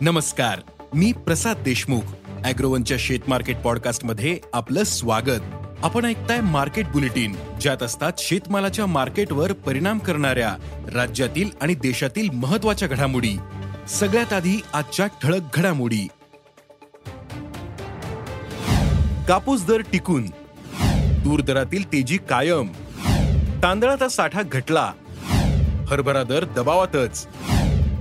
नमस्कार मी प्रसाद देशमुख. अॅग्रोवनच्या शेत मार्केट पॉडकास्टमध्ये आपलं स्वागत. आपण ऐकताय मार्केट बुलेटिन ज्यात असतात शेतमालाच्या मार्केटवर परिणाम करणाऱ्या राज्यातील आणि देशातील महत्त्वाच्या घडामोडी. सगळ्यात आधी आजच्या ठळक घडामोडी. कापूस दर टिकून. तूर दरातील तेजी कायम. तांदळाचा साठा घटला. हरभरा दर दबावातच.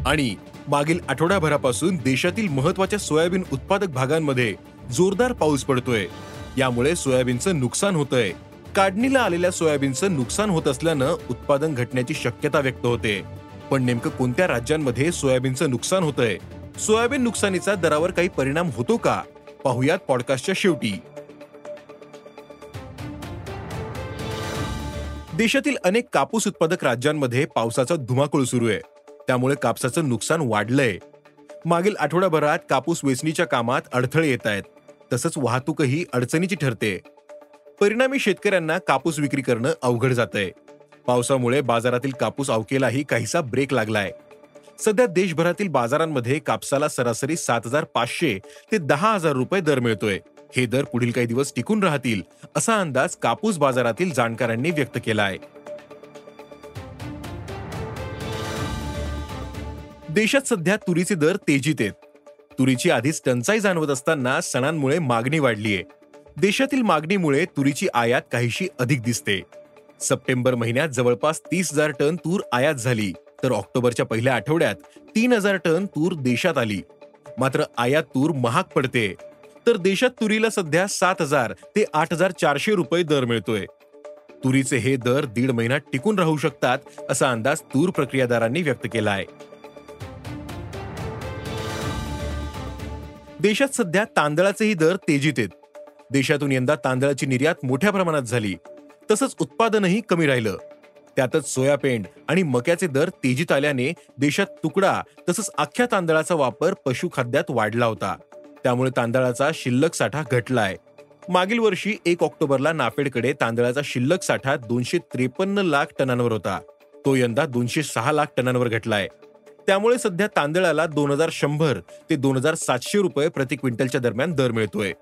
आणि मागील आठवड्याभरापासून देशातील महत्त्वाच्या सोयाबीन उत्पादक भागांमध्ये जोरदार पाऊस पडतोय. यामुळे सोयाबीनचं नुकसान होतंय. काढणीला आलेल्या सोयाबीनचं नुकसान होत असल्यानं उत्पादन घटण्याची शक्यता व्यक्त होते. पण नेमकं कोणत्या राज्यांमध्ये सोयाबीनचं नुकसान होतंय? सोयाबीन नुकसानीचा दरावर काही परिणाम होतो का? पाहुयात पॉडकास्टच्या शेवटी. देशातील अनेक कापूस उत्पादक राज्यांमध्ये पावसाचा धुमाकूळ सुरू आहे. त्यामुळे कापसाचं नुकसान वाढलंय. मागील आठवड्याभरात कापूस वेचणीच्या कामात अडथळे येत आहेत. तसंच वाहतूकही अडचणीची ठरते. परिणामी शेतकऱ्यांना कापूस विक्री करणं अवघड जातंय. पावसामुळे बाजारातील कापूस अवकेलाही काहीसा ब्रेक लागलाय. सध्या देशभरातील बाजारांमध्ये कापसाला सरासरी सात हजार पाचशे ते दहा हजार रुपये दर मिळतोय. हे दर पुढील काही दिवस टिकून राहतील असा अंदाज कापूस बाजारातील जाणकारांनी व्यक्त केला आहे देशात सध्या तुरीचे दर तेजीत आहेत. तुरीची आधीच टंचाई जाणवत असताना सणांमुळे मागणी वाढलीय देशातील मागणीमुळे तुरीची आयात काहीशी अधिक दिसते. सप्टेंबर महिन्यात जवळपास तीस हजार टन तूर आयात झाली तर ऑक्टोबरच्या पहिल्या आठवड्यात तीन हजार टन तूर देशात आली. मात्र आयात तूर महाग पडते. तर देशात तुरीला सध्या सात हजार ते आठ हजार चारशे रुपये दर मिळतोय. तुरीचे हे दर दीड महिन्यात टिकून राहू शकतात असा अंदाज तूर प्रक्रियादारांनी व्यक्त केला आहे देशात सध्या तांदळाचेही दर तेजीत आहेत. देशातून यंदा तांदळाची निर्यात मोठ्या प्रमाणात झाली. तसंच उत्पादनही कमी राहिलं. त्यातच सोयापेंड आणि मक्याचे दर तेजीत आल्याने देशात तुकडा तसंच अख्ख्या तांदळाचा वापर पशुखाद्यात वाढला होता. त्यामुळे तांदळाचा शिल्लक साठा घटलाय. मागील वर्षी एक ऑक्टोबरला नाफेडकडे तांदळाचा शिल्लक साठा दोनशे त्रेपन्न लाख टनांवर होता. तो यंदा दोनशे सहा लाख टनांवर घटलाय. त्यामुळे सध्या तांदळाला दोन हजार शंभर ते दोन हजार सातशे रुपये प्रति क्विंटलच्या दरम्यान दर मिळतोय.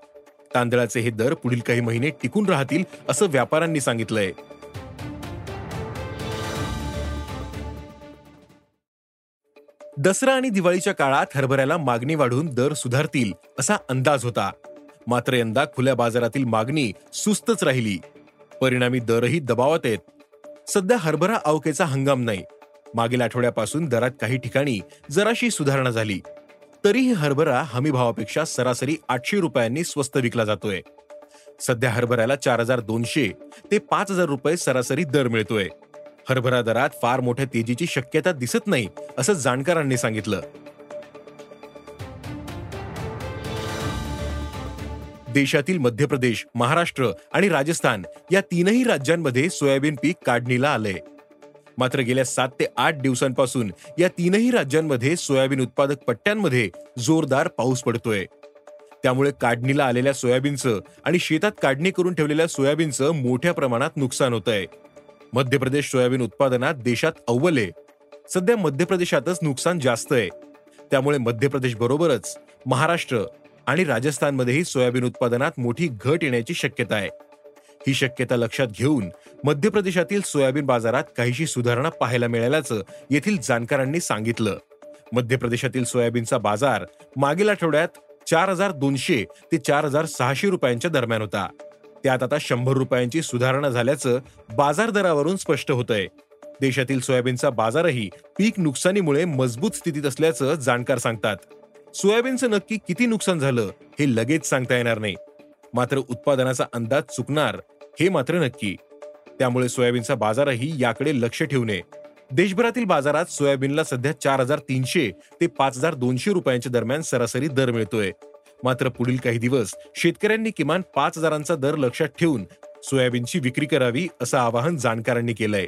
तांदळाचे हे दर पुढील काही महिने टिकून राहतील असं व्यापाऱ्यांनी सांगितलंय. दसरा आणि दिवाळीच्या काळात हरभऱ्याला मागणी वाढून दर सुधारतील असा अंदाज होता. मात्र यंदा खुल्या बाजारातील मागणी सुस्तच राहिली. परिणामी दरही दबावात आहेत. सध्या हरभरा अवकेचा हंगाम नाही. मागील आठवड्यापासून दरात काही ठिकाणी जराशी सुधारणा झाली. तरीही हरभरा हमी भावापेक्षा सरासरी आठशे रुपयांनी स्वस्त विकला जातोय. सध्या हरभऱ्याला चार हजार दोनशे ते पाच हजार रुपये सरासरी दर मिळतोय. हरभरा दरात फार मोठ्या तेजीची शक्यता दिसत नाही असं जाणकारांनी सांगितलं. देशातील मध्य प्रदेश महाराष्ट्र आणि राजस्थान या तीनही राज्यांमध्ये सोयाबीन पीक काढणीला आलंय. मात्र गेल्या सात ते आठ दिवसांपासून या तीनही राज्यांमध्ये सोयाबीन उत्पादक पट्ट्यांमध्ये जोरदार पाऊस पडतोय. त्यामुळे काढणीला आलेल्या सोयाबीनचं आणि शेतात काढणी करून ठेवलेल्या सोयाबीनचं मोठ्या प्रमाणात नुकसान होत आहे मध्य प्रदेश सोयाबीन उत्पादनात देशात अव्वल आहे. सध्या मध्य प्रदेशातच नुकसान जास्त आहे. त्यामुळे मध्य प्रदेश बरोबरच महाराष्ट्र आणि राजस्थानमध्येही सोयाबीन उत्पादनात मोठी घट येण्याची शक्यता आहे. ही शक्यता लक्षात घेऊन मध्य प्रदेशातील सोयाबीन बाजारात काहीशी सुधारणा पाहायला मिळाल्याचं येथील जाणकारांनी सांगितलं. मध्य प्रदेशातील सोयाबीनचा बाजार मागील आठवड्यात चार हजार दोनशे ते चार हजार सहाशे रुपयांच्या दरम्यान होता. त्यात आता शंभर रुपयांची सुधारणा झाल्याचं बाजार दरावरून स्पष्ट होतंय. देशातील सोयाबीनचा बाजारही पीक नुकसानीमुळे मजबूत स्थितीत असल्याचं जाणकार सांगतात. सोयाबीनचं नक्की किती नुकसान झालं हे लगेच सांगता येणार नाही. मात्र उत्पादनाचा अंदाज चुकणार हे मात्र नक्की. त्यामुळे सोयाबीनचा बाजारही याकडे लक्ष ठेवणे देशभरातील बाजारात सोयाबीनला सध्या चार हजार तीनशे ते पाच हजार दोनशे रुपयांच्या दरम्यान सरासरी दर मिळतोय. मात्र पुढील काही दिवस शेतकऱ्यांनी किमान पाच हजारांचा दर लक्षात ठेवून सोयाबीनची विक्री करावी असं आवाहन जाणकारांनी केलंय.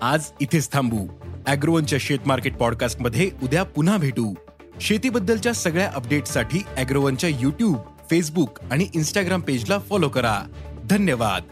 आज इथेच थांबू. अॅग्रोवनच्या शेत मार्केट पॉडकास्टमध्ये उद्या पुन्हा भेटू. शेतीबद्दलच्या सगळ्या अपडेटसाठी अॅग्रोवनच्या युट्यूब फेसबुक आणि इन्स्टाग्राम पेजला फॉलो करा. धन्यवाद.